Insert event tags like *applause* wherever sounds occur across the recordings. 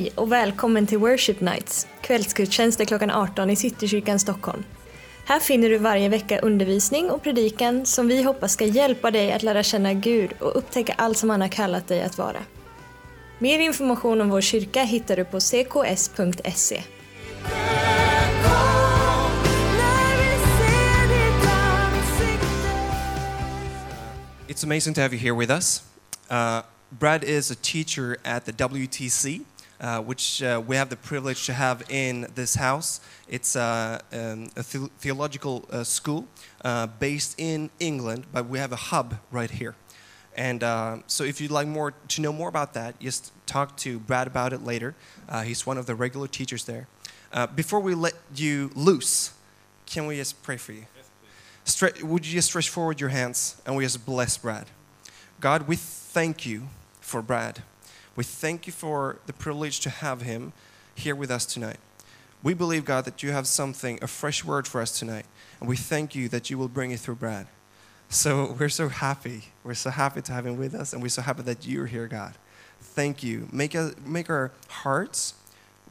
Hej och välkommen till Worship Nights, kvällsgudstjänster klockan 18 i Citykyrkan Stockholm. Här finner du varje vecka undervisning och predikan som vi hoppas ska hjälpa dig att lära känna Gud och upptäcka allt som han har kallat dig att vara. Mer information om vår kyrka hittar du på cks.se. It's amazing to have you here with us. Uh, Brad is a teacher at the WTC, uh, which uh, we have the privilege to have in this house. It's uh, um, a the- theological uh, school uh, based in England, but we have a hub right here. And uh, so, if you'd like more to know more about that, just talk to Brad about it later. Uh, he's one of the regular teachers there. Uh, before we let you loose, can we just pray for you? Stre- would you just stretch forward your hands and we just bless Brad? God, we thank you for Brad. We thank you for the privilege to have him here with us tonight. We believe, God, that you have something, a fresh word for us tonight. And we thank you that you will bring it through Brad. So we're so happy. We're so happy to have him with us, and we're so happy that you're here, God. Thank you. Make, make our hearts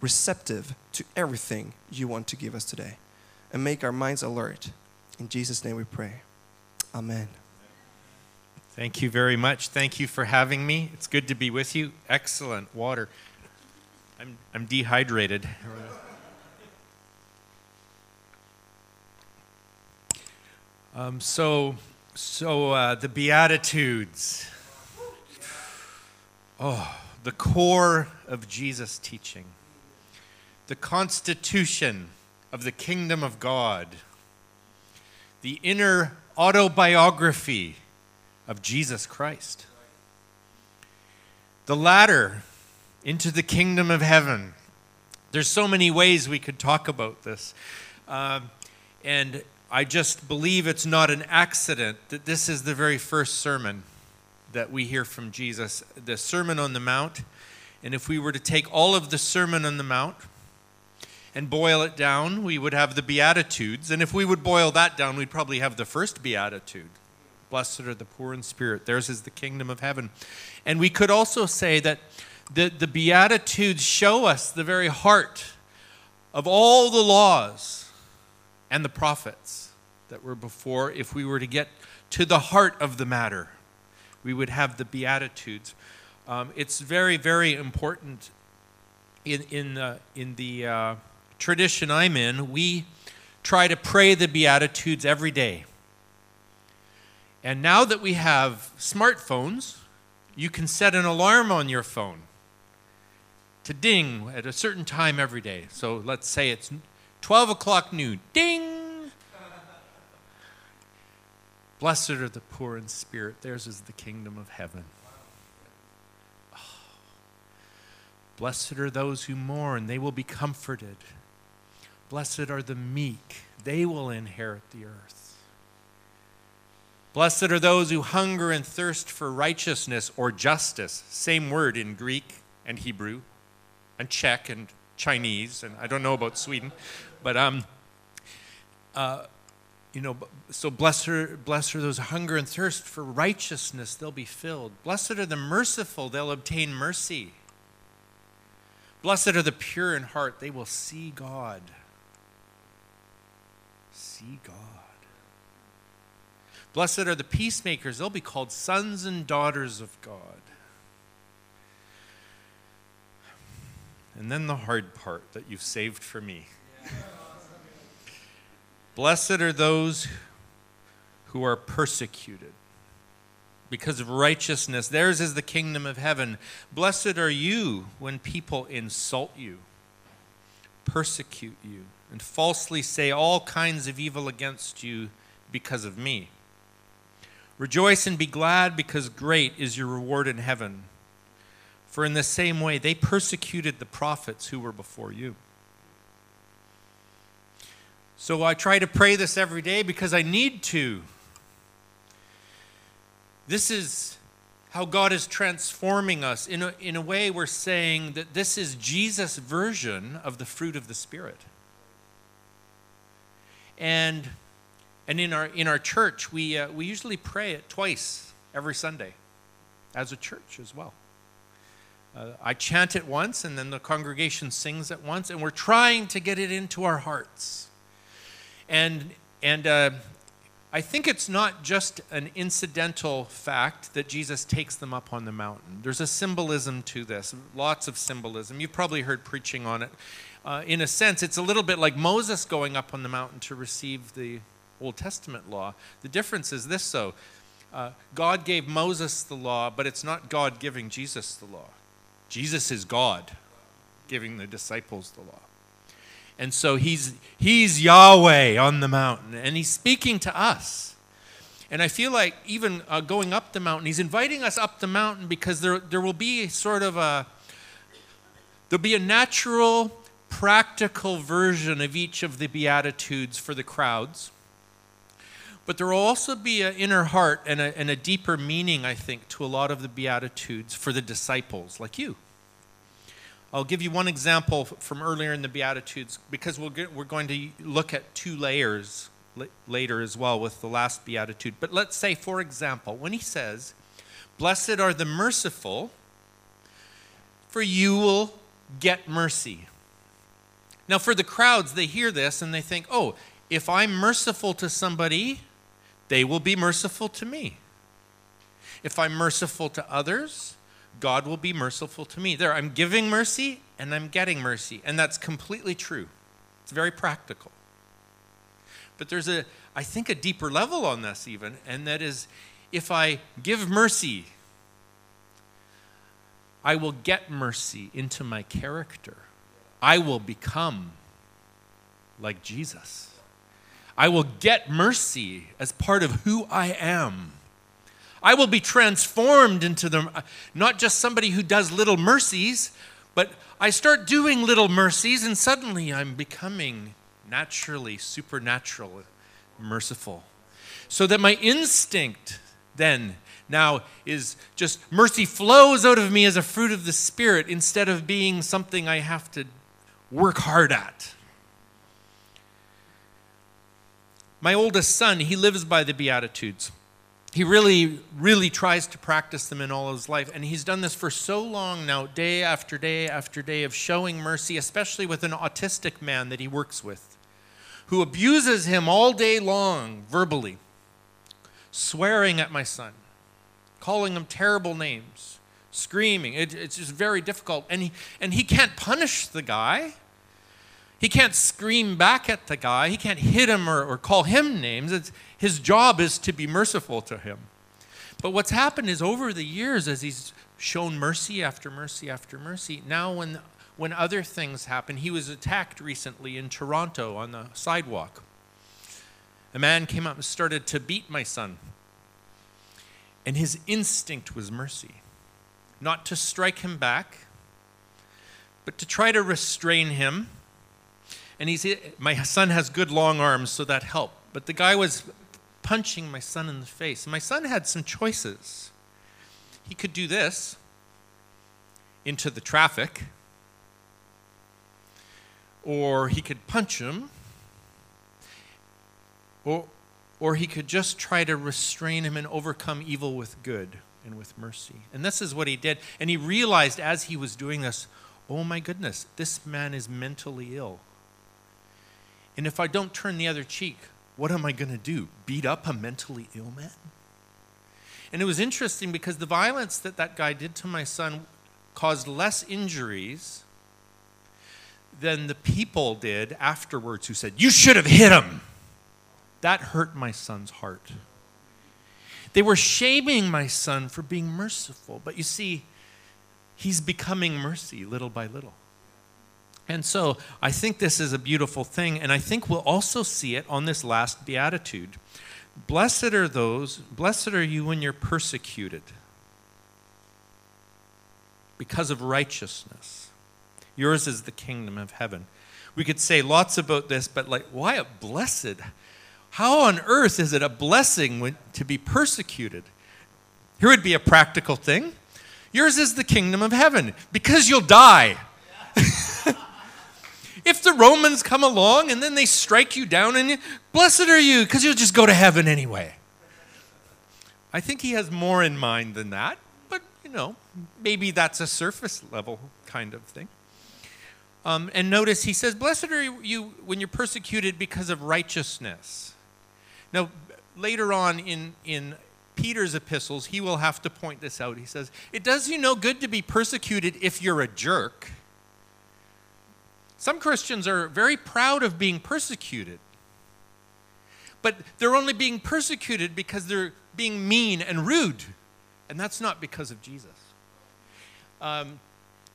receptive to everything you want to give us today, and make our minds alert. In Jesus' name we pray. Amen. Thank you very much. Thank you for having me. It's good to be with you. Excellent water. I'm, I'm dehydrated. Um, so, so uh, the Beatitudes. Oh, the core of Jesus' teaching, the constitution of the kingdom of God, the inner autobiography of Jesus Christ. The ladder into the kingdom of heaven. There's so many ways we could talk about this. Um, and I just believe it's not an accident that this is the very first sermon that we hear from Jesus, the Sermon on the Mount. And if we were to take all of the Sermon on the Mount and boil it down, we would have the Beatitudes. And if we would boil that down, we'd probably have the first Beatitude. Blessed are the poor in spirit, theirs is the kingdom of heaven. And we could also say that the, the Beatitudes show us the very heart of all the laws and the prophets that were before. If we were to get to the heart of the matter, we would have the Beatitudes. Um, it's very, very important in, in, uh, in the uh, tradition I'm in. We try to pray the Beatitudes every day. And now that we have smartphones, you can set an alarm on your phone to ding at a certain time every day. So let's say it's 12 o'clock noon. Ding! Blessed are the poor in spirit, theirs is the kingdom of heaven. Oh. *sighs* Blessed are those who mourn, they will be comforted. Blessed are the meek, they will inherit the earth. Blessed are those who hunger and thirst for righteousness or justice. Same word in Greek and Hebrew and Czech and Chinese, and I don't know about Sweden, but um, uh, you know, so blessed are, blessed are those who hunger and thirst for righteousness, they'll be filled. Blessed are the merciful, they'll obtain mercy. Blessed are the pure in heart, they will see God. See God. Blessed are the peacemakers, they'll be called sons and daughters of God. And then the hard part that you've saved for me. Blessed are those who are persecuted because of righteousness. Theirs is the kingdom of heaven. Blessed are you when people insult you, persecute you, and falsely say all kinds of evil against you because of me. Rejoice and be glad because great is your reward in heaven. For in the same way they persecuted the prophets who were before you. So I try to pray this every day because I need to. This is how God is transforming us. In a, in a way, we're saying that this is Jesus' version of the fruit of the Spirit. And, and in, our, in our church, we, uh, we usually pray it twice every Sunday as a church as well. Uh, I chant it once, and then the congregation sings it once, and we're trying to get it into our hearts. And, and uh, I think it's not just an incidental fact that Jesus takes them up on the mountain. There's a symbolism to this, lots of symbolism. You've probably heard preaching on it. Uh, in a sense, it's a little bit like Moses going up on the mountain to receive the Old Testament law. The difference is this, though uh, God gave Moses the law, but it's not God giving Jesus the law. Jesus is God giving the disciples the law. And so he's, he's Yahweh on the mountain, and he's speaking to us. And I feel like even uh, going up the mountain, he's inviting us up the mountain because there, there will be sort of a, there'll be a natural, practical version of each of the Beatitudes for the crowds. But there will also be an inner heart and a, and a deeper meaning, I think, to a lot of the Beatitudes for the disciples like you. I'll give you one example from earlier in the Beatitudes because we'll get, we're going to look at two layers later as well with the last Beatitude. But let's say, for example, when he says, Blessed are the merciful, for you will get mercy. Now, for the crowds, they hear this and they think, oh, if I'm merciful to somebody, they will be merciful to me. If I'm merciful to others, God will be merciful to me. There, I'm giving mercy and I'm getting mercy. And that's completely true. It's very practical. But there's a, I think, a deeper level on this, even, and that is if I give mercy, I will get mercy into my character. I will become like Jesus. I will get mercy as part of who I am. I will be transformed into the, not just somebody who does little mercies, but I start doing little mercies and suddenly I'm becoming naturally, supernatural, merciful. So that my instinct then now is just mercy flows out of me as a fruit of the Spirit instead of being something I have to work hard at. My oldest son, he lives by the Beatitudes he really, really tries to practice them in all his life. And he's done this for so long now, day after day after day, of showing mercy, especially with an autistic man that he works with, who abuses him all day long verbally, swearing at my son, calling him terrible names, screaming. It, it's just very difficult. And he, and he can't punish the guy. He can't scream back at the guy. He can't hit him or, or call him names. It's, his job is to be merciful to him. But what's happened is over the years, as he's shown mercy after mercy after mercy, now when, when other things happen, he was attacked recently in Toronto on the sidewalk. A man came up and started to beat my son. And his instinct was mercy. Not to strike him back, but to try to restrain him. And he's, my son has good long arms, so that helped. But the guy was punching my son in the face. My son had some choices. He could do this into the traffic, or he could punch him, or, or he could just try to restrain him and overcome evil with good and with mercy. And this is what he did. And he realized as he was doing this, oh my goodness, this man is mentally ill. And if I don't turn the other cheek, what am I going to do? Beat up a mentally ill man? And it was interesting because the violence that that guy did to my son caused less injuries than the people did afterwards who said, You should have hit him. That hurt my son's heart. They were shaming my son for being merciful. But you see, he's becoming mercy little by little. And so I think this is a beautiful thing, and I think we'll also see it on this last beatitude. Blessed are those, blessed are you when you're persecuted because of righteousness. Yours is the kingdom of heaven. We could say lots about this, but like, why a blessed? How on earth is it a blessing to be persecuted? Here would be a practical thing. Yours is the kingdom of heaven because you'll die. If the Romans come along and then they strike you down, and you, blessed are you, because you'll just go to heaven anyway. I think he has more in mind than that. but you know, maybe that's a surface level kind of thing. Um, and notice he says, Blessed are you when you're persecuted because of righteousness. Now, later on in, in Peter's epistles, he will have to point this out. He says, It does you no good to be persecuted if you're a jerk. Some Christians are very proud of being persecuted, but they're only being persecuted because they're being mean and rude, and that's not because of Jesus. Um,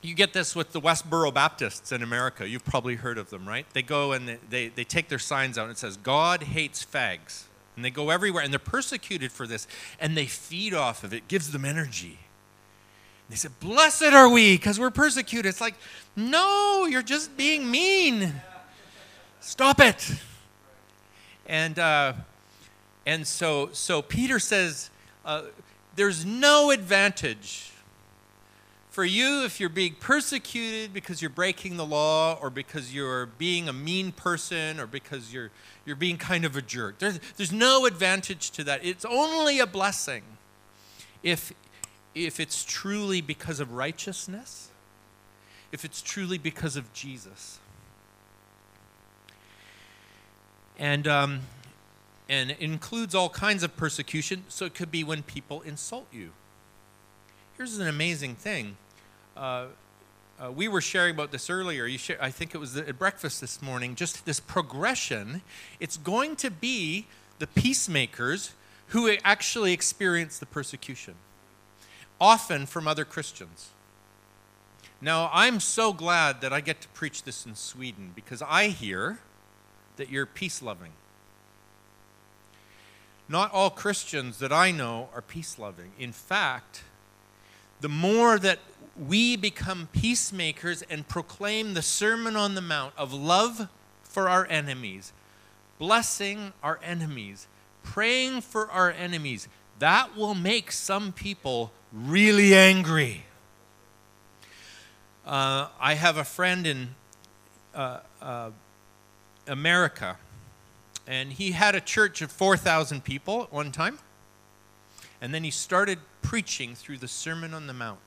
you get this with the Westboro Baptists in America. You've probably heard of them, right? They go and they, they, they take their signs out and it says, God hates fags. And they go everywhere and they're persecuted for this and they feed off of it, gives them energy. They said, Blessed are we because we're persecuted. It's like, no, you're just being mean. Stop it. And, uh, and so, so Peter says, uh, there's no advantage for you if you're being persecuted because you're breaking the law or because you're being a mean person or because you're, you're being kind of a jerk. There's, there's no advantage to that. It's only a blessing if, if it's truly because of righteousness, if it's truly because of Jesus. And, um, and includes all kinds of persecution, so it could be when people insult you. Here's an amazing thing. Uh, uh, we were sharing about this earlier. I think it was at breakfast this morning. Just this progression. It's going to be the peacemakers who actually experience the persecution, often from other Christians. Now, I'm so glad that I get to preach this in Sweden because I hear that you're peace loving. Not all Christians that I know are peace loving. In fact, the more that we become peacemakers and proclaim the Sermon on the Mount of love for our enemies, blessing our enemies, praying for our enemies, that will make some people really angry. Uh, I have a friend in uh, uh, America, and he had a church of 4,000 people at one time, and then he started preaching through the Sermon on the Mount.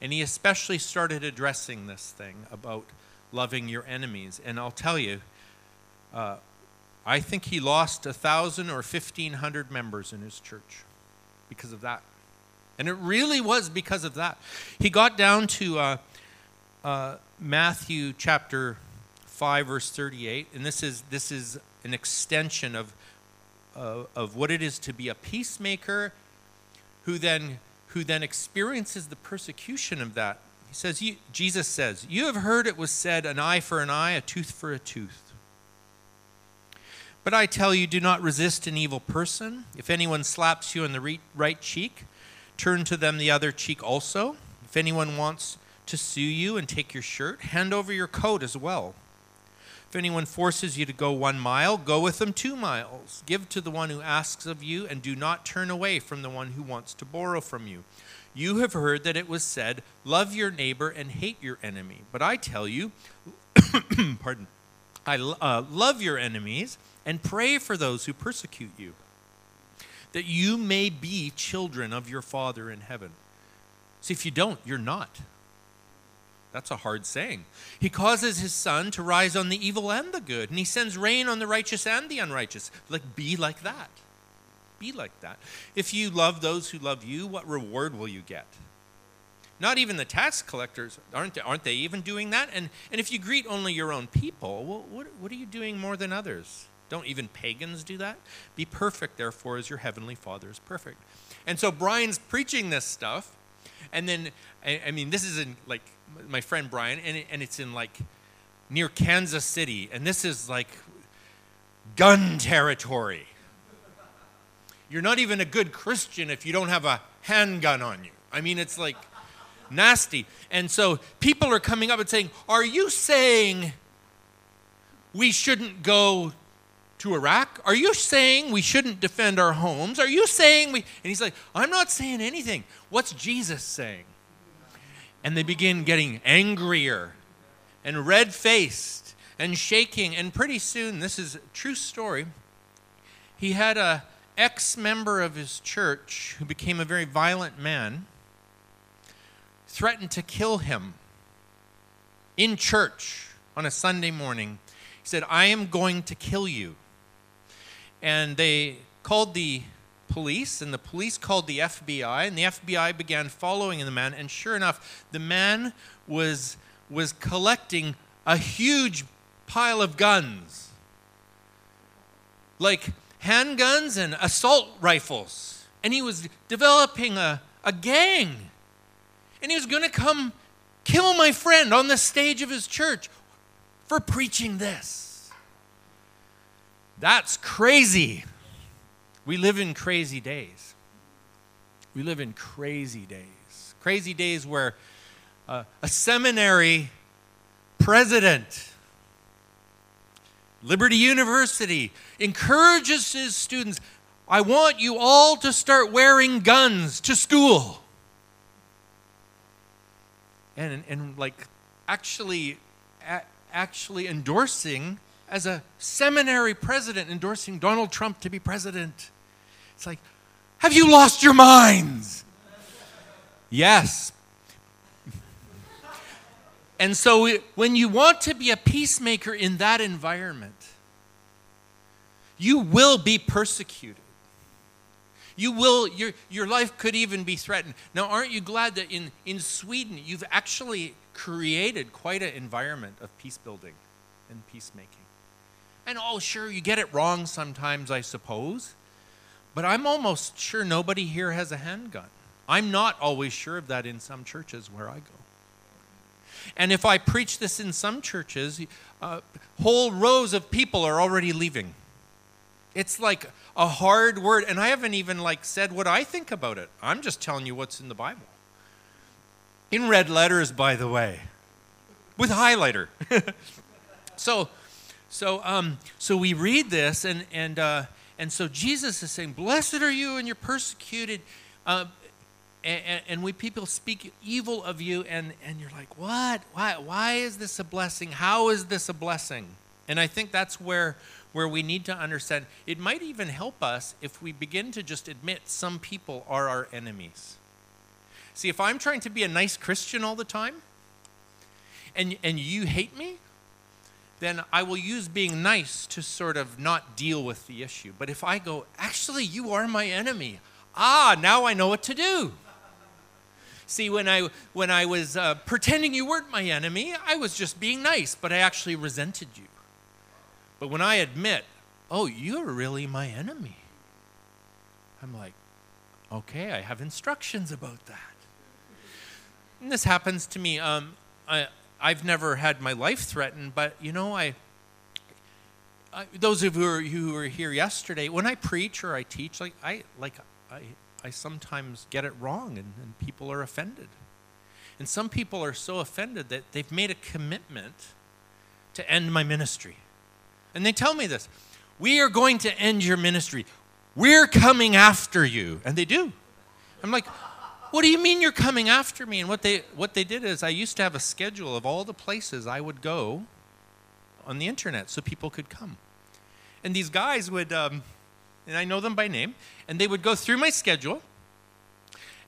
And he especially started addressing this thing about loving your enemies. And I'll tell you, uh, I think he lost a thousand or fifteen hundred members in his church because of that. And it really was because of that. He got down to uh, uh, Matthew chapter 5, verse 38, and this is, this is an extension of, uh, of what it is to be a peacemaker who then who then experiences the persecution of that. He says, Jesus says, You have heard it was said, an eye for an eye, a tooth for a tooth. But I tell you, do not resist an evil person. If anyone slaps you on the right cheek, turn to them the other cheek also. If anyone wants to sue you and take your shirt, hand over your coat as well. If anyone forces you to go one mile, go with them two miles. Give to the one who asks of you, and do not turn away from the one who wants to borrow from you. You have heard that it was said, Love your neighbor and hate your enemy. But I tell you, *coughs* pardon, I uh, love your enemies and pray for those who persecute you, that you may be children of your Father in heaven. See, if you don't, you're not. That's a hard saying. He causes his sun to rise on the evil and the good, and he sends rain on the righteous and the unrighteous. Like, be like that. Be like that. If you love those who love you, what reward will you get? Not even the tax collectors, aren't they, aren't they even doing that? And, and if you greet only your own people, what, what are you doing more than others? Don't even pagans do that? Be perfect, therefore, as your heavenly Father is perfect. And so Brian's preaching this stuff, and then, I, I mean, this is in like my friend Brian, and, it, and it's in like near Kansas City, and this is like gun territory. You're not even a good Christian if you don't have a handgun on you. I mean, it's like nasty. And so people are coming up and saying, Are you saying we shouldn't go to Iraq? Are you saying we shouldn't defend our homes? Are you saying we. And he's like, I'm not saying anything. What's Jesus saying? And they begin getting angrier and red faced and shaking. And pretty soon, this is a true story, he had a ex member of his church, who became a very violent man, threatened to kill him in church on a Sunday morning. He said, I am going to kill you. And they called the police, and the police called the FBI, and the FBI began following the man. And sure enough, the man was, was collecting a huge pile of guns like handguns and assault rifles. And he was developing a, a gang. And he was going to come kill my friend on the stage of his church for preaching this. That's crazy. We live in crazy days. We live in crazy days. Crazy days where uh, a seminary president, Liberty University, encourages his students I want you all to start wearing guns to school. And, and like actually, a, actually endorsing as a seminary president, endorsing Donald Trump to be president. It's like, have you lost your minds? yes. *laughs* and so when you want to be a peacemaker in that environment, you will be persecuted. You will, your, your life could even be threatened. Now, aren't you glad that in, in Sweden you've actually created quite an environment of peace building and peacemaking? And oh, sure, you get it wrong sometimes, I suppose. But I'm almost sure nobody here has a handgun. I'm not always sure of that in some churches where I go. And if I preach this in some churches, uh, whole rows of people are already leaving. It's like a hard word, and I haven't even like said what I think about it. I'm just telling you what's in the Bible. In red letters, by the way, with highlighter. *laughs* so, so, um, so we read this, and and uh, and so Jesus is saying, "Blessed are you, and you're persecuted." Uh, and, and we people speak evil of you, and, and you're like, what? Why, why is this a blessing? How is this a blessing? And I think that's where where we need to understand it might even help us if we begin to just admit some people are our enemies. See, if I'm trying to be a nice Christian all the time and, and you hate me, then I will use being nice to sort of not deal with the issue. But if I go, actually, you are my enemy, ah, now I know what to do. See, when I, when I was uh, pretending you weren't my enemy, I was just being nice, but I actually resented you. But when I admit, oh, you're really my enemy, I'm like, okay, I have instructions about that. And this happens to me. Um, I, I've never had my life threatened, but you know, I, I those of you who, are, who were here yesterday, when I preach or I teach, like I like I, I sometimes get it wrong, and, and people are offended. And some people are so offended that they've made a commitment to end my ministry. And they tell me this We are going to end your ministry. We're coming after you. And they do. I'm like, what do you mean you're coming after me? And what they, what they did is, I used to have a schedule of all the places I would go on the internet so people could come. And these guys would, um, and I know them by name, and they would go through my schedule,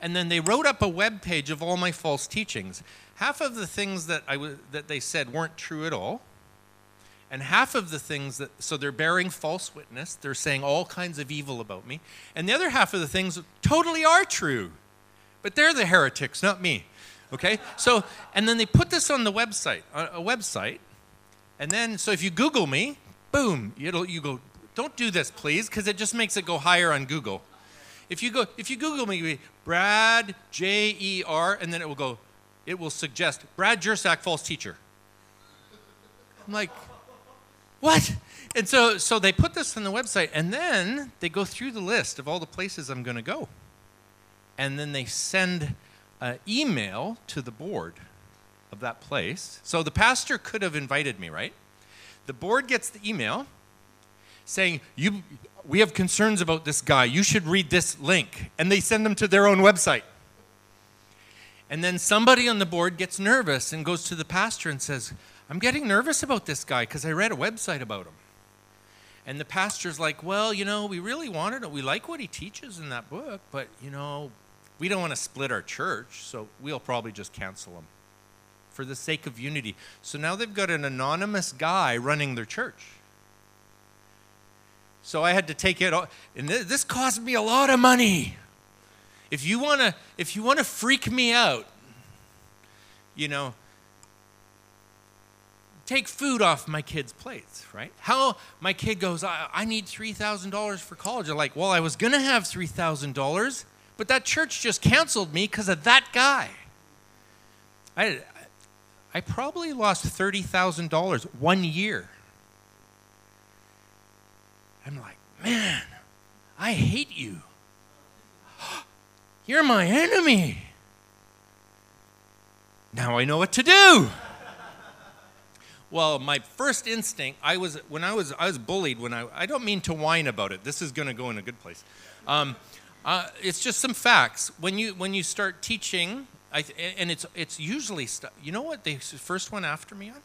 and then they wrote up a web page of all my false teachings. Half of the things that, I w- that they said weren't true at all, and half of the things that, so they're bearing false witness, they're saying all kinds of evil about me. And the other half of the things totally are true. But they're the heretics, not me. Okay? So, and then they put this on the website, a website. And then, so if you Google me, boom, it'll, you go, don't do this, please, because it just makes it go higher on Google. If you go, if you Google me, Brad J E R, and then it will go, it will suggest Brad Jersak, false teacher. I'm like, what? And so, so they put this on the website, and then they go through the list of all the places I'm going to go. And then they send an email to the board of that place. So the pastor could have invited me, right? The board gets the email saying, you, We have concerns about this guy. You should read this link. And they send them to their own website. And then somebody on the board gets nervous and goes to the pastor and says, I'm getting nervous about this guy because I read a website about him. And the pastor's like, well, you know, we really wanted it. We like what he teaches in that book, but, you know, we don't want to split our church, so we'll probably just cancel them for the sake of unity. So now they've got an anonymous guy running their church. So I had to take it, off, and this cost me a lot of money. If you want to, if you want to freak me out, you know, take food off my kids' plates, right? How my kid goes, I, I need $3,000 for college. I'm like, well, I was to have $3,000, but that church just canceled me because of that guy. I, I probably lost $30,000 one year. I'm like, man, I hate you. *gasps* You're my enemy. Now I know what to do. Well, my first instinct, I was when I was I was bullied when I I don't mean to whine about it. This is going to go in a good place. Um, uh, it's just some facts. When you when you start teaching, I, and it's it's usually stuff. You know what the first one after me on?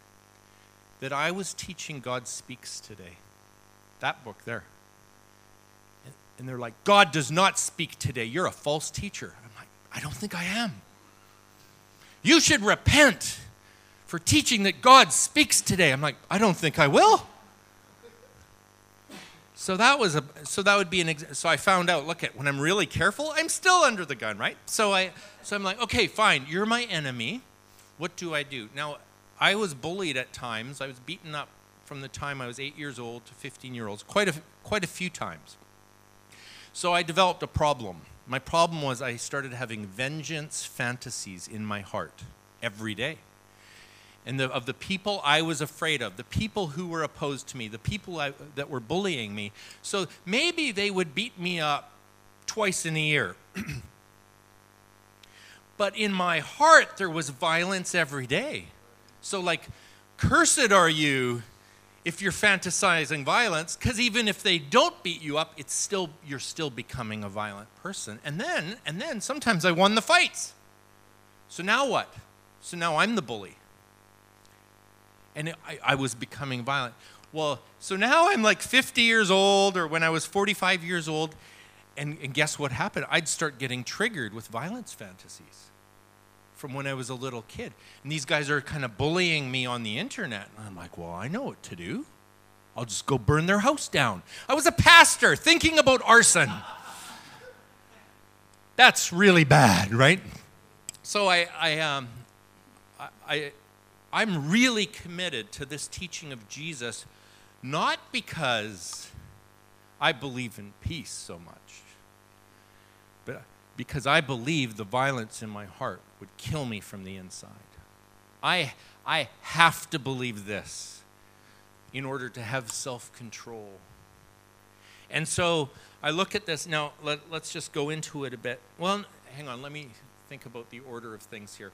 That I was teaching God speaks today. That book there. And, and they're like, God does not speak today. You're a false teacher. I'm like, I don't think I am. You should repent for teaching that God speaks today. I'm like, I don't think I will. So that was a so that would be an ex- so I found out look at when I'm really careful I'm still under the gun right? So I so I'm like okay fine you're my enemy. What do I do? Now I was bullied at times. I was beaten up from the time I was 8 years old to 15 year olds quite a quite a few times. So I developed a problem. My problem was I started having vengeance fantasies in my heart every day and the, of the people I was afraid of, the people who were opposed to me, the people I, that were bullying me. So maybe they would beat me up twice in a year. *clears throat* but in my heart, there was violence every day. So, like, cursed are you if you're fantasizing violence, because even if they don't beat you up, it's still you're still becoming a violent person. And then, and then sometimes I won the fights. So now what? So now I'm the bully and I, I was becoming violent. Well, so now I'm like 50 years old, or when I was 45 years old, and, and guess what happened? I'd start getting triggered with violence fantasies from when I was a little kid. And these guys are kind of bullying me on the internet. And I'm like, well, I know what to do. I'll just go burn their house down. I was a pastor thinking about arson. That's really bad, right? So I, I, um, I I'm really committed to this teaching of Jesus, not because I believe in peace so much, but because I believe the violence in my heart would kill me from the inside. I, I have to believe this in order to have self control. And so I look at this. Now, let, us just go into it a bit. Well, hang on, let me think about the order of things here.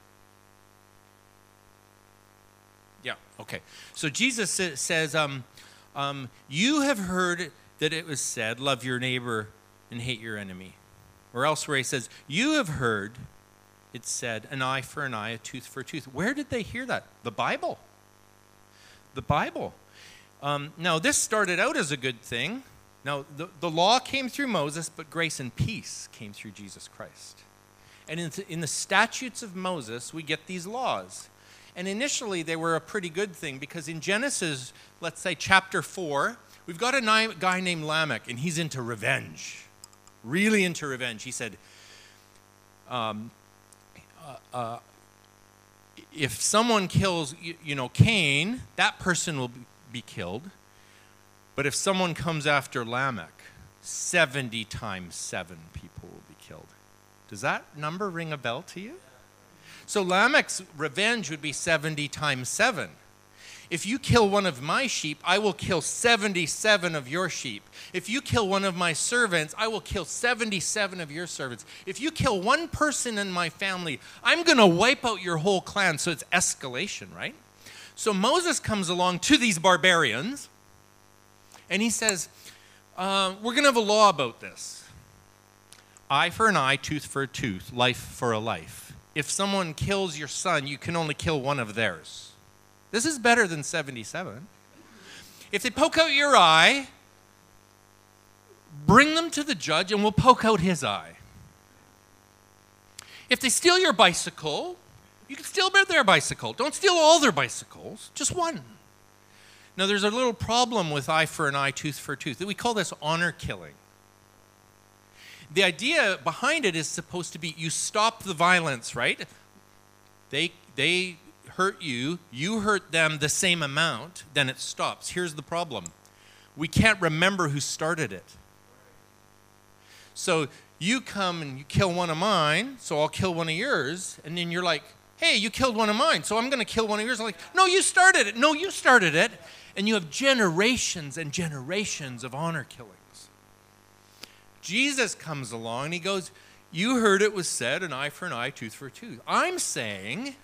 Yeah, okay. So Jesus says, um, um, You have heard that it was said, Love your neighbor and hate your enemy. Or elsewhere he says, You have heard it said, An eye for an eye, a tooth for a tooth. Where did they hear that? The Bible. The Bible. Um, now, this started out as a good thing. Now, the, the law came through Moses, but grace and peace came through Jesus Christ. And in, in the statutes of Moses, we get these laws. And initially, they were a pretty good thing because in Genesis, let's say chapter 4, we've got a guy named Lamech, and he's into revenge. Really into revenge. He said, um, uh, uh, if someone kills, you, you, know, Cain, that person will be killed. But if someone comes after Lamech, 70 times 7 people will be killed. Does that number ring a bell to you? So Lamech's revenge would be 70 times 7. If you kill one of my sheep, I will kill 77 of your sheep. If you kill one of my servants, I will kill 77 of your servants. If you kill one person in my family, I'm going to wipe out your whole clan. So it's escalation, right? So Moses comes along to these barbarians and he says, uh, We're going to have a law about this eye for an eye, tooth for a tooth, life for a life if someone kills your son, you can only kill one of theirs. This is better than 77. If they poke out your eye, bring them to the judge and we'll poke out his eye. If they steal your bicycle, you can steal their bicycle. Don't steal all their bicycles, just one. Now, there's a little problem with eye for an eye, tooth for a tooth. We call this honor killing. The idea behind it is supposed to be you stop the violence, right? They, they hurt you, you hurt them the same amount, then it stops. Here's the problem we can't remember who started it. So you come and you kill one of mine, so I'll kill one of yours, and then you're like, hey, you killed one of mine, so I'm going to kill one of yours. I'm like, no, you started it. No, you started it. And you have generations and generations of honor killings. Jesus comes along and he goes, You heard it was said, an eye for an eye, tooth for a tooth. I'm saying,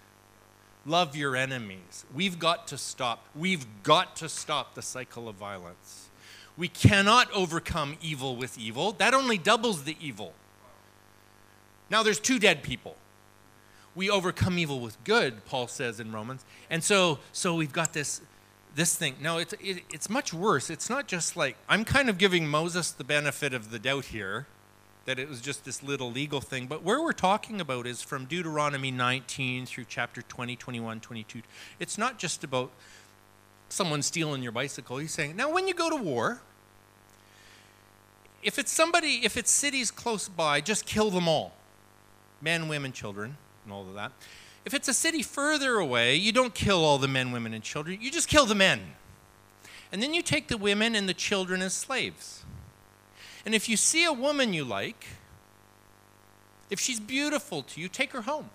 love your enemies. We've got to stop. We've got to stop the cycle of violence. We cannot overcome evil with evil. That only doubles the evil. Now there's two dead people. We overcome evil with good, Paul says in Romans. And so so we've got this this thing. No, it's it, it's much worse. It's not just like I'm kind of giving Moses the benefit of the doubt here that it was just this little legal thing, but where we're talking about is from Deuteronomy 19 through chapter 20, 21, 22. It's not just about someone stealing your bicycle. He's saying, now when you go to war, if it's somebody, if it's cities close by, just kill them all men, women, children, and all of that. If it's a city further away, you don't kill all the men, women, and children, you just kill the men. And then you take the women and the children as slaves. And if you see a woman you like, if she's beautiful to you, take her home.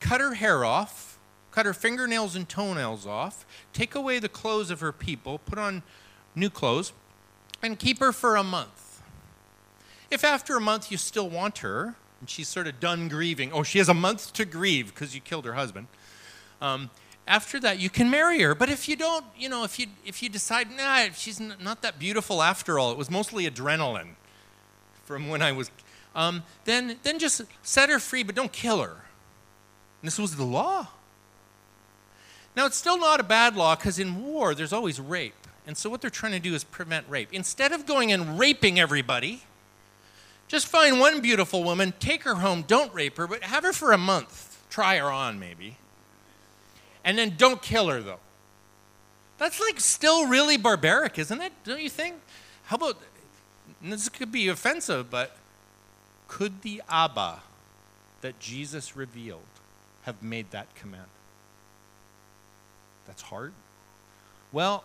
Cut her hair off, cut her fingernails and toenails off, take away the clothes of her people, put on new clothes, and keep her for a month. If after a month you still want her, and she's sort of done grieving, oh, she has a month to grieve because you killed her husband. Um, after that, you can marry her. But if you don't, you know, if you if you decide, nah, she's not that beautiful after all, it was mostly adrenaline from when I was, um, then then just set her free, but don't kill her. And this was the law. Now it's still not a bad law because in war there's always rape. And so what they're trying to do is prevent rape. Instead of going and raping everybody, just find one beautiful woman, take her home, don't rape her, but have her for a month. Try her on, maybe. And then don't kill her, though. That's like still really barbaric, isn't it? Don't you think? How about, this could be offensive, but could the Abba that Jesus revealed have made that command? That's hard. Well,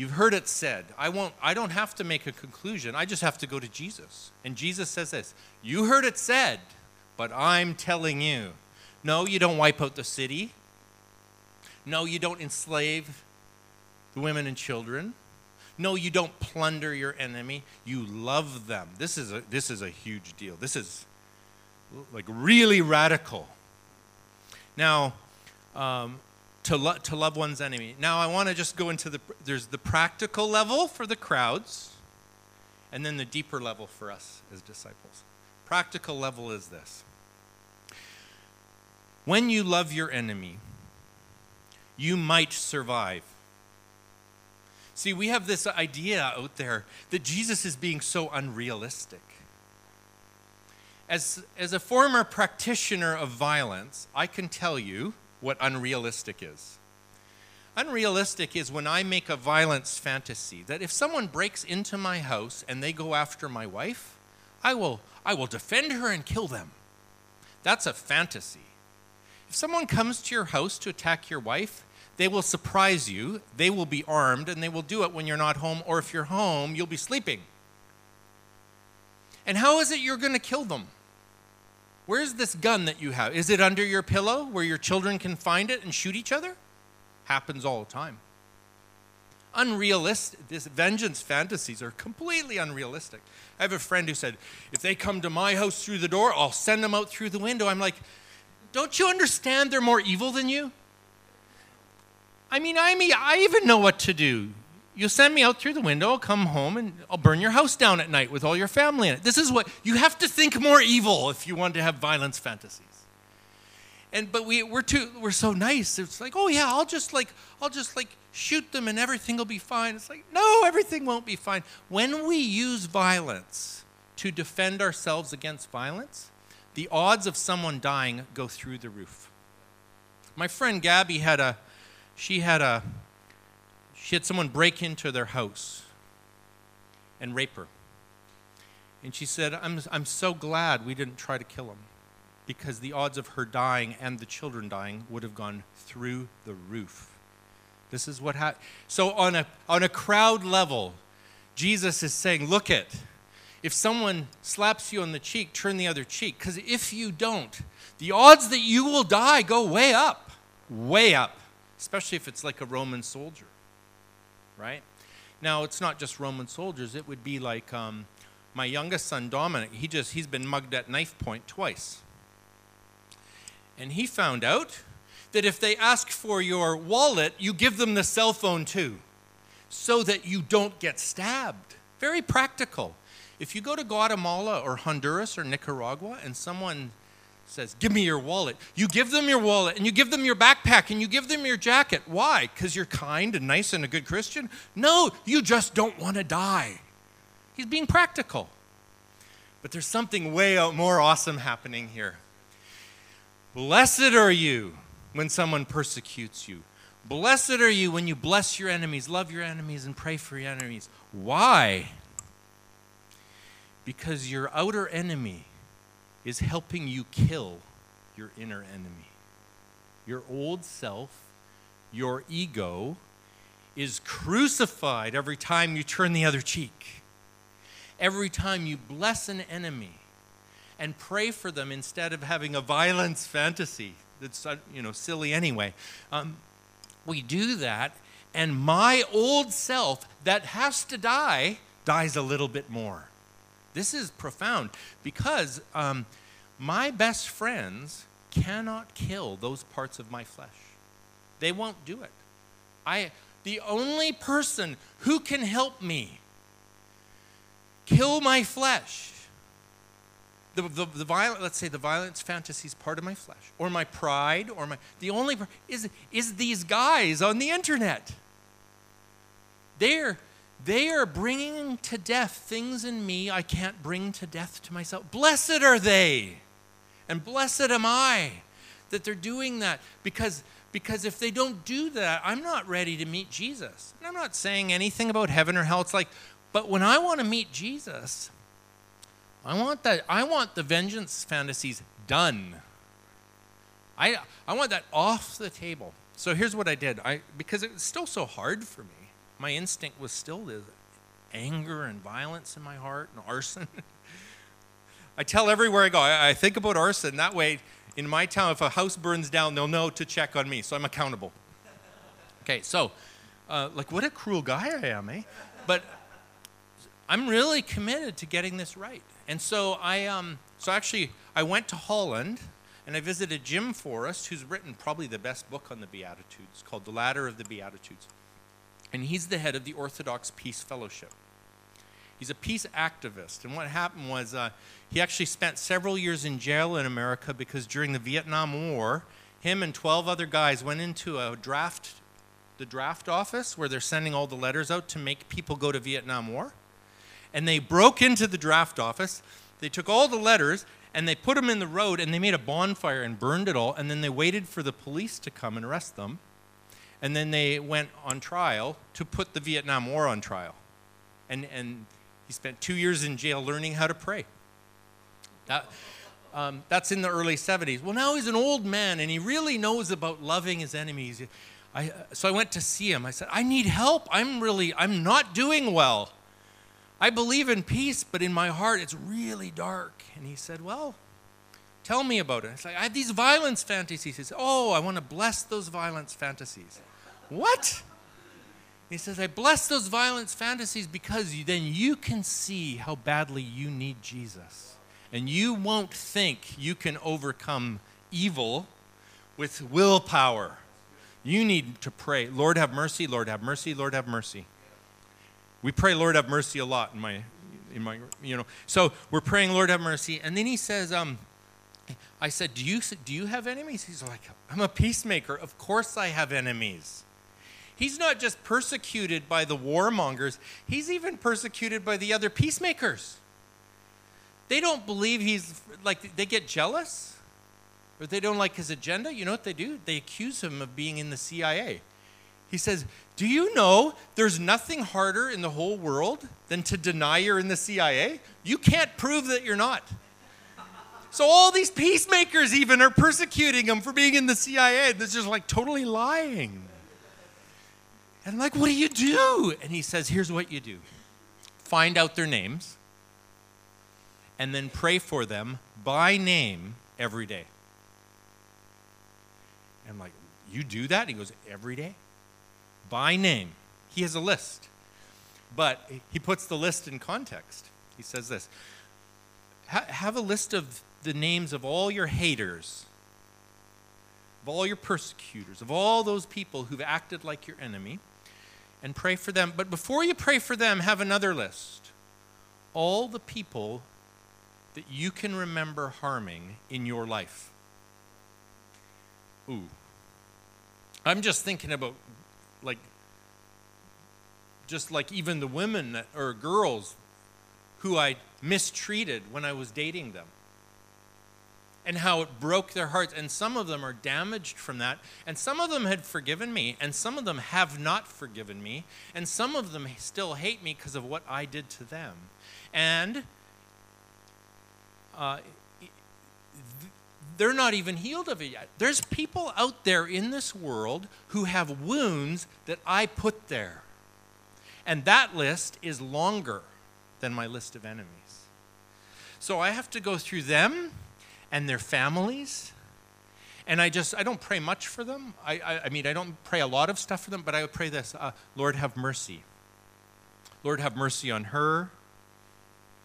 You've heard it said. I won't I don't have to make a conclusion. I just have to go to Jesus. And Jesus says this, "You heard it said, but I'm telling you. No, you don't wipe out the city. No, you don't enslave the women and children. No, you don't plunder your enemy. You love them. This is a this is a huge deal. This is like really radical. Now, um, to, lo- to love one's enemy. Now, I want to just go into the there's the practical level for the crowds, and then the deeper level for us as disciples. Practical level is this when you love your enemy, you might survive. See, we have this idea out there that Jesus is being so unrealistic. As, as a former practitioner of violence, I can tell you what unrealistic is. Unrealistic is when I make a violence fantasy that if someone breaks into my house and they go after my wife, I will, I will defend her and kill them. That's a fantasy. If someone comes to your house to attack your wife, they will surprise you, they will be armed, and they will do it when you're not home, or if you're home, you'll be sleeping. And how is it you're going to kill them? Where's this gun that you have? Is it under your pillow where your children can find it and shoot each other? Happens all the time. Unrealistic. This vengeance fantasies are completely unrealistic. I have a friend who said, if they come to my house through the door, I'll send them out through the window. I'm like, don't you understand they're more evil than you? I mean, I mean, I even know what to do. You'll send me out through the window, I'll come home, and I'll burn your house down at night with all your family in it. This is what you have to think more evil if you want to have violence fantasies. and but we we're too we're so nice. It's like, oh yeah, I'll just like I'll just like shoot them and everything will be fine. It's like, no, everything won't be fine. When we use violence to defend ourselves against violence, the odds of someone dying go through the roof. My friend Gabby had a she had a she had someone break into their house and rape her. And she said, I'm, I'm so glad we didn't try to kill him because the odds of her dying and the children dying would have gone through the roof. This is what happened. So, on a, on a crowd level, Jesus is saying, Look it. If someone slaps you on the cheek, turn the other cheek. Because if you don't, the odds that you will die go way up, way up, especially if it's like a Roman soldier, right? Now, it's not just Roman soldiers, it would be like um, my youngest son, Dominic. He just, he's been mugged at knife point twice. And he found out that if they ask for your wallet, you give them the cell phone too, so that you don't get stabbed. Very practical. If you go to Guatemala or Honduras or Nicaragua and someone says, Give me your wallet, you give them your wallet and you give them your backpack and you give them your jacket. Why? Because you're kind and nice and a good Christian? No, you just don't want to die. He's being practical. But there's something way more awesome happening here. Blessed are you when someone persecutes you. Blessed are you when you bless your enemies, love your enemies, and pray for your enemies. Why? Because your outer enemy is helping you kill your inner enemy. Your old self, your ego, is crucified every time you turn the other cheek. Every time you bless an enemy and pray for them instead of having a violence fantasy that's uh, you know silly anyway. Um, we do that, and my old self that has to die dies a little bit more. This is profound because um, my best friends cannot kill those parts of my flesh. They won't do it. I, the only person who can help me kill my flesh the, the, the violent, let's say the violence fantasy is part of my flesh, or my pride, or my, the only, is, is these guys on the internet. They're, they are bringing to death things in me I can't bring to death to myself. Blessed are they, and blessed am I that they're doing that because because if they don't do that, I'm not ready to meet Jesus. And I'm not saying anything about heaven or hell. It's like, but when I want to meet Jesus, I want that. I want the vengeance fantasies done. I, I want that off the table. So here's what I did. I because it's still so hard for me. My instinct was still the anger and violence in my heart and arson. *laughs* I tell everywhere I go, I, I think about arson. That way, in my town, if a house burns down, they'll know to check on me. So I'm accountable. Okay, so uh, like what a cruel guy I am, eh? But I'm really committed to getting this right. And so I, um, so actually, I went to Holland and I visited Jim Forest, who's written probably the best book on the Beatitudes called The Ladder of the Beatitudes. And he's the head of the Orthodox Peace Fellowship. He's a peace activist. And what happened was uh, he actually spent several years in jail in America because during the Vietnam War, him and 12 other guys went into a draft, the draft office where they're sending all the letters out to make people go to Vietnam War and they broke into the draft office. They took all the letters and they put them in the road and they made a bonfire and burned it all. And then they waited for the police to come and arrest them. And then they went on trial to put the Vietnam War on trial. And, and he spent two years in jail learning how to pray. That, um, that's in the early 70s. Well, now he's an old man and he really knows about loving his enemies. I, so I went to see him. I said, I need help. I'm really, I'm not doing well. I believe in peace, but in my heart it's really dark. And he said, Well, tell me about it. It's like, I have these violence fantasies. He said, Oh, I want to bless those violence fantasies. What? He says, I bless those violence fantasies because then you can see how badly you need Jesus. And you won't think you can overcome evil with willpower. You need to pray, Lord have mercy, Lord have mercy, Lord have mercy. We pray, Lord, have mercy a lot in my, in my, you know. So we're praying, Lord, have mercy. And then he says, um, I said, do you, do you have enemies? He's like, I'm a peacemaker. Of course I have enemies. He's not just persecuted by the warmongers, he's even persecuted by the other peacemakers. They don't believe he's like, they get jealous or they don't like his agenda. You know what they do? They accuse him of being in the CIA. He says, Do you know there's nothing harder in the whole world than to deny you're in the CIA? You can't prove that you're not. So all these peacemakers even are persecuting him for being in the CIA. This is like totally lying. And I'm like, what do you do? And he says, here's what you do find out their names and then pray for them by name every day. And I'm like, you do that? He goes, every day? By name. He has a list. But he puts the list in context. He says this Have a list of the names of all your haters, of all your persecutors, of all those people who've acted like your enemy, and pray for them. But before you pray for them, have another list. All the people that you can remember harming in your life. Ooh. I'm just thinking about, like, just like even the women that, or girls who I mistreated when I was dating them and how it broke their hearts. And some of them are damaged from that. And some of them had forgiven me, and some of them have not forgiven me. And some of them still hate me because of what I did to them. And uh, they're not even healed of it yet. There's people out there in this world who have wounds that I put there. And that list is longer than my list of enemies. So I have to go through them and their families. And I just, I don't pray much for them. I, I, I mean, I don't pray a lot of stuff for them, but I would pray this uh, Lord, have mercy. Lord, have mercy on her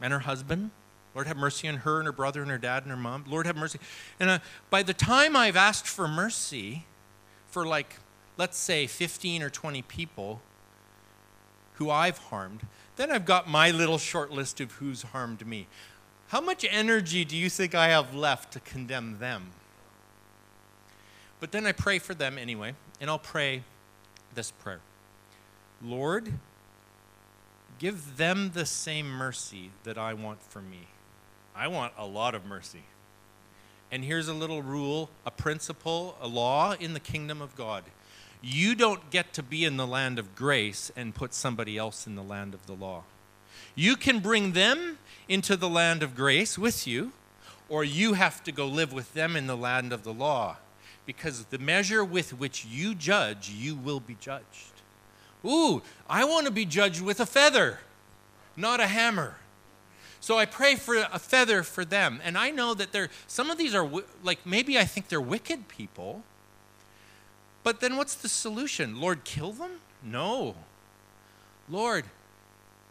and her husband. Lord, have mercy on her and her brother and her dad and her mom. Lord, have mercy. And uh, by the time I've asked for mercy for, like, let's say 15 or 20 people who I've harmed, then I've got my little short list of who's harmed me. How much energy do you think I have left to condemn them? But then I pray for them anyway, and I'll pray this prayer Lord, give them the same mercy that I want for me. I want a lot of mercy. And here's a little rule, a principle, a law in the kingdom of God. You don't get to be in the land of grace and put somebody else in the land of the law. You can bring them into the land of grace with you, or you have to go live with them in the land of the law. Because the measure with which you judge, you will be judged. Ooh, I want to be judged with a feather, not a hammer. So I pray for a feather for them. And I know that they're, some of these are, like, maybe I think they're wicked people. But then what's the solution? Lord, kill them? No. Lord,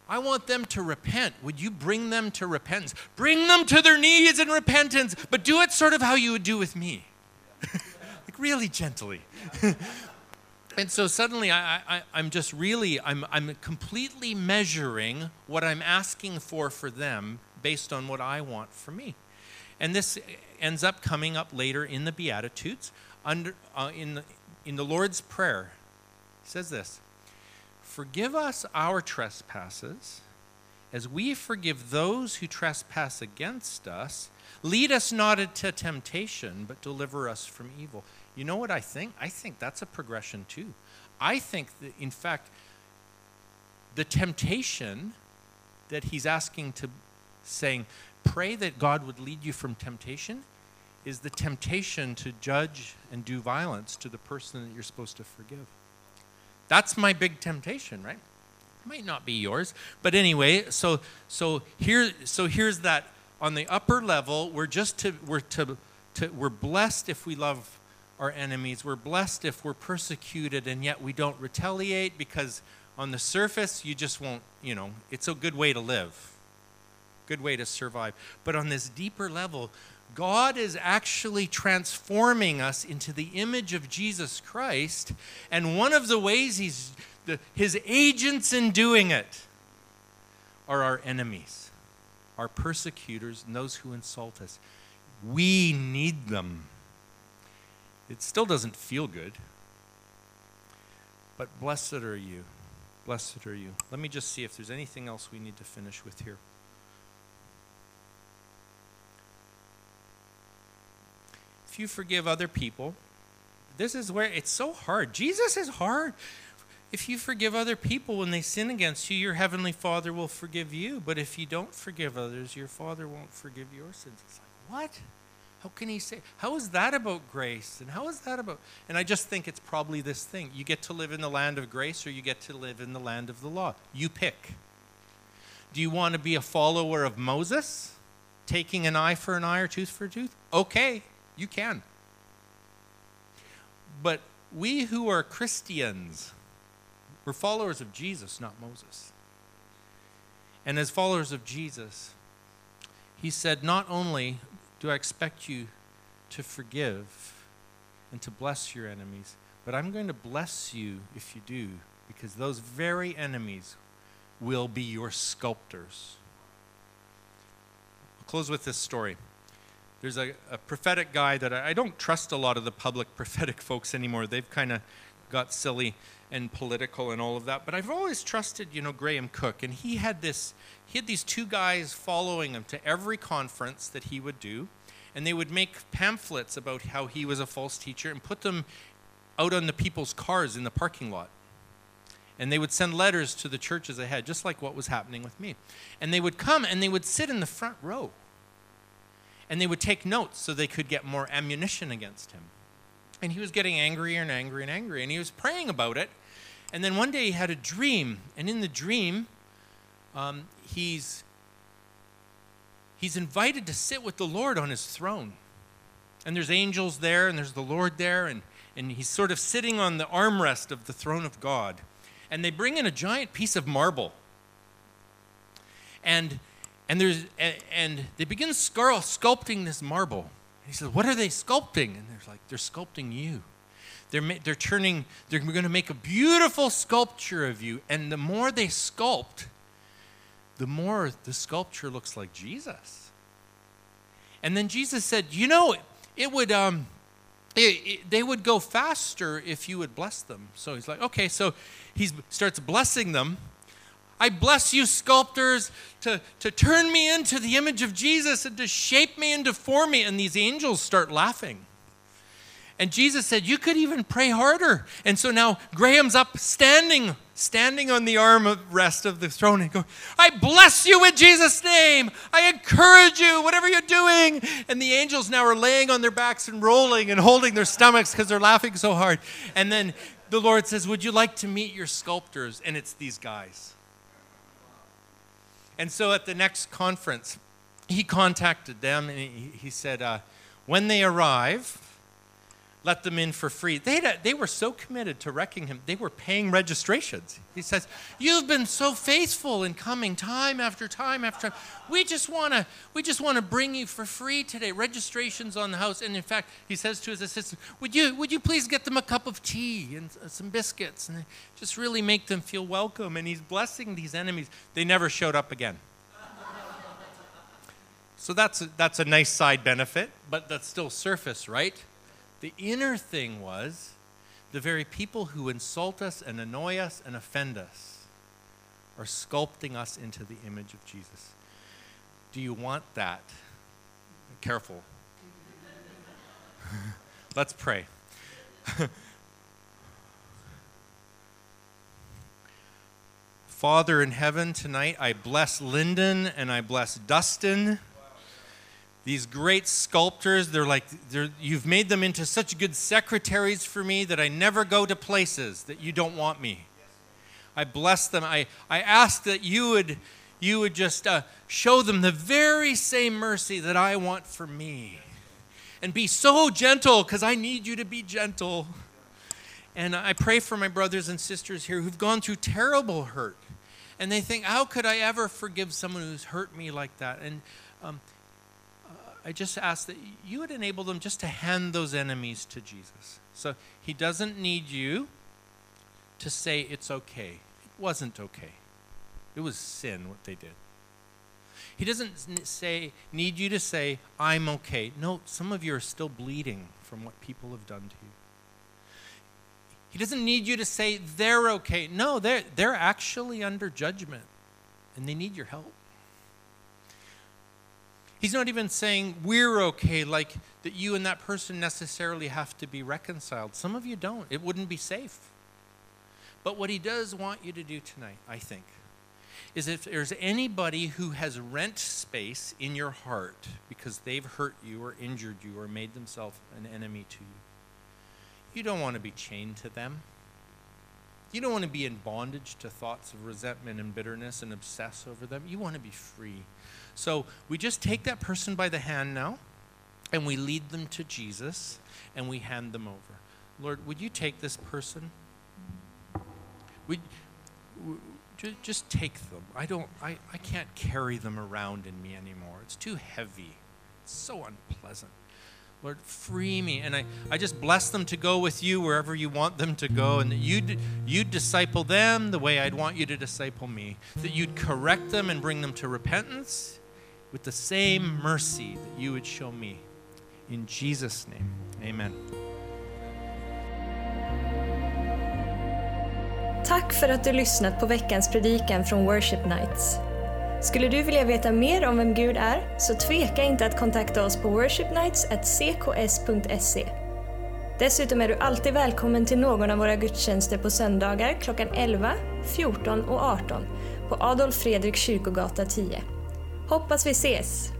I want them to repent. Would you bring them to repentance? Bring them to their knees in repentance, but do it sort of how you would do with me. *laughs* like really gently. *laughs* and so suddenly I, am just really, I'm, I'm completely measuring what I'm asking for for them based on what I want for me. And this ends up coming up later in the Beatitudes, under, uh, in, the, in the Lord's Prayer. He says this Forgive us our trespasses, as we forgive those who trespass against us. Lead us not into temptation, but deliver us from evil. You know what I think? I think that's a progression too. I think that, in fact, the temptation that he's asking to, saying, pray that God would lead you from temptation, is the temptation to judge and do violence to the person that you're supposed to forgive. That's my big temptation, right? It Might not be yours, but anyway. So so here so here's that on the upper level. We're just to we're to, to we're blessed if we love our enemies. We're blessed if we're persecuted and yet we don't retaliate because on the surface you just won't. You know, it's a good way to live, good way to survive. But on this deeper level, God is actually transforming us into the image of Jesus Christ. And one of the ways he's, the, his agents in doing it are our enemies, our persecutors, and those who insult us. We need them. It still doesn't feel good. But blessed are you. Blessed are you. Let me just see if there's anything else we need to finish with here. If you forgive other people, this is where it's so hard. Jesus is hard. If you forgive other people when they sin against you, your heavenly Father will forgive you. But if you don't forgive others, your Father won't forgive your sins. It's like, what? How can he say? How is that about grace? And how is that about? And I just think it's probably this thing. You get to live in the land of grace or you get to live in the land of the law. You pick. Do you want to be a follower of Moses, taking an eye for an eye or tooth for a tooth? Okay, you can. But we who are Christians, we're followers of Jesus, not Moses. And as followers of Jesus, he said, Not only do I expect you to forgive and to bless your enemies, but I'm going to bless you if you do, because those very enemies will be your sculptors. I'll close with this story. There's a, a prophetic guy that I, I don't trust a lot of the public *laughs* prophetic folks anymore. They've kind of got silly and political and all of that. But I've always trusted, you know, Graham Cooke, and he had this. He had these two guys following him to every conference that he would do, and they would make pamphlets about how he was a false teacher and put them out on the people's cars in the parking lot. And they would send letters to the churches ahead, just like what was happening with me. And they would come and they would sit in the front row and they would take notes so they could get more ammunition against him. And he was getting angrier and angrier and angrier, and he was praying about it. And then one day he had a dream, and in the dream, um, he's he's invited to sit with the Lord on his throne. And there's angels there, and there's the Lord there, and, and he's sort of sitting on the armrest of the throne of God. And they bring in a giant piece of marble. And and there's and they begin sculpting this marble. And he says, "What are they sculpting?" And they're like, "They're sculpting you. They're they're turning. They're going to make a beautiful sculpture of you. And the more they sculpt, the more the sculpture looks like Jesus." And then Jesus said, "You know, it would um, it, it, they would go faster if you would bless them." So he's like, "Okay." So he starts blessing them I bless you, sculptors, to, to turn me into the image of Jesus and to shape me and to form me. And these angels start laughing. And Jesus said, You could even pray harder. And so now Graham's up standing, standing on the arm of rest of the throne and going, I bless you in Jesus' name. I encourage you, whatever you're doing. And the angels now are laying on their backs and rolling and holding their stomachs because they're laughing so hard. And then the Lord says, Would you like to meet your sculptors? And it's these guys. And so at the next conference, he contacted them and he, he said, uh, when they arrive, let them in for free. They, they were so committed to wrecking him, they were paying registrations. He says, You've been so faithful in coming time after time after time. We just want to we just want to bring you for free today. Registrations on the house. And in fact, he says to his assistant, Would you would you please get them a cup of tea and some biscuits and just really make them feel welcome? And he's blessing these enemies. They never showed up again. *laughs* so that's a, that's a nice side benefit, but that's still surface, right? The inner thing was the very people who insult us and annoy us and offend us are sculpting us into the image of Jesus. Do you want that? Careful. *laughs* Let's pray. *laughs* Father in heaven, tonight I bless Lyndon and I bless Dustin these great sculptors they're like they're, you've made them into such good secretaries for me that i never go to places that you don't want me. I bless them. I, I ask that you would you would just uh, show them the very same mercy that i want for me. And be so gentle because i need you to be gentle. And i pray for my brothers and sisters here who've gone through terrible hurt. And they think how could i ever forgive someone who's hurt me like that? And um, I just ask that you would enable them just to hand those enemies to Jesus. So he doesn't need you to say it's okay. It wasn't okay. It was sin what they did. He doesn't say, need you to say, I'm okay. No, some of you are still bleeding from what people have done to you. He doesn't need you to say, they're okay. No, they're, they're actually under judgment and they need your help. He's not even saying we're okay, like that you and that person necessarily have to be reconciled. Some of you don't. It wouldn't be safe. But what he does want you to do tonight, I think, is if there's anybody who has rent space in your heart because they've hurt you or injured you or made themselves an enemy to you, you don't want to be chained to them. You don't want to be in bondage to thoughts of resentment and bitterness and obsess over them. You want to be free. So we just take that person by the hand now and we lead them to Jesus and we hand them over. Lord, would you take this person? Would, just take them. I don't I, I can't carry them around in me anymore. It's too heavy. It's so unpleasant. Lord, free me. And I, I just bless them to go with you wherever you want them to go, and that you'd, you'd disciple them the way I'd want you to disciple me. That you'd correct them and bring them to repentance with the same mercy that you would show me. In Jesus' name, amen. Tack för att du lyssnat på veckans predikan från Worship Nights. Skulle du vilja veta mer om vem Gud är, så tveka inte att kontakta oss på worshipnights.cks.se. Dessutom är du alltid välkommen till någon av våra gudstjänster på söndagar klockan 11, 14 och 18 på Adolf Fredrik kyrkogata 10. Hoppas vi ses!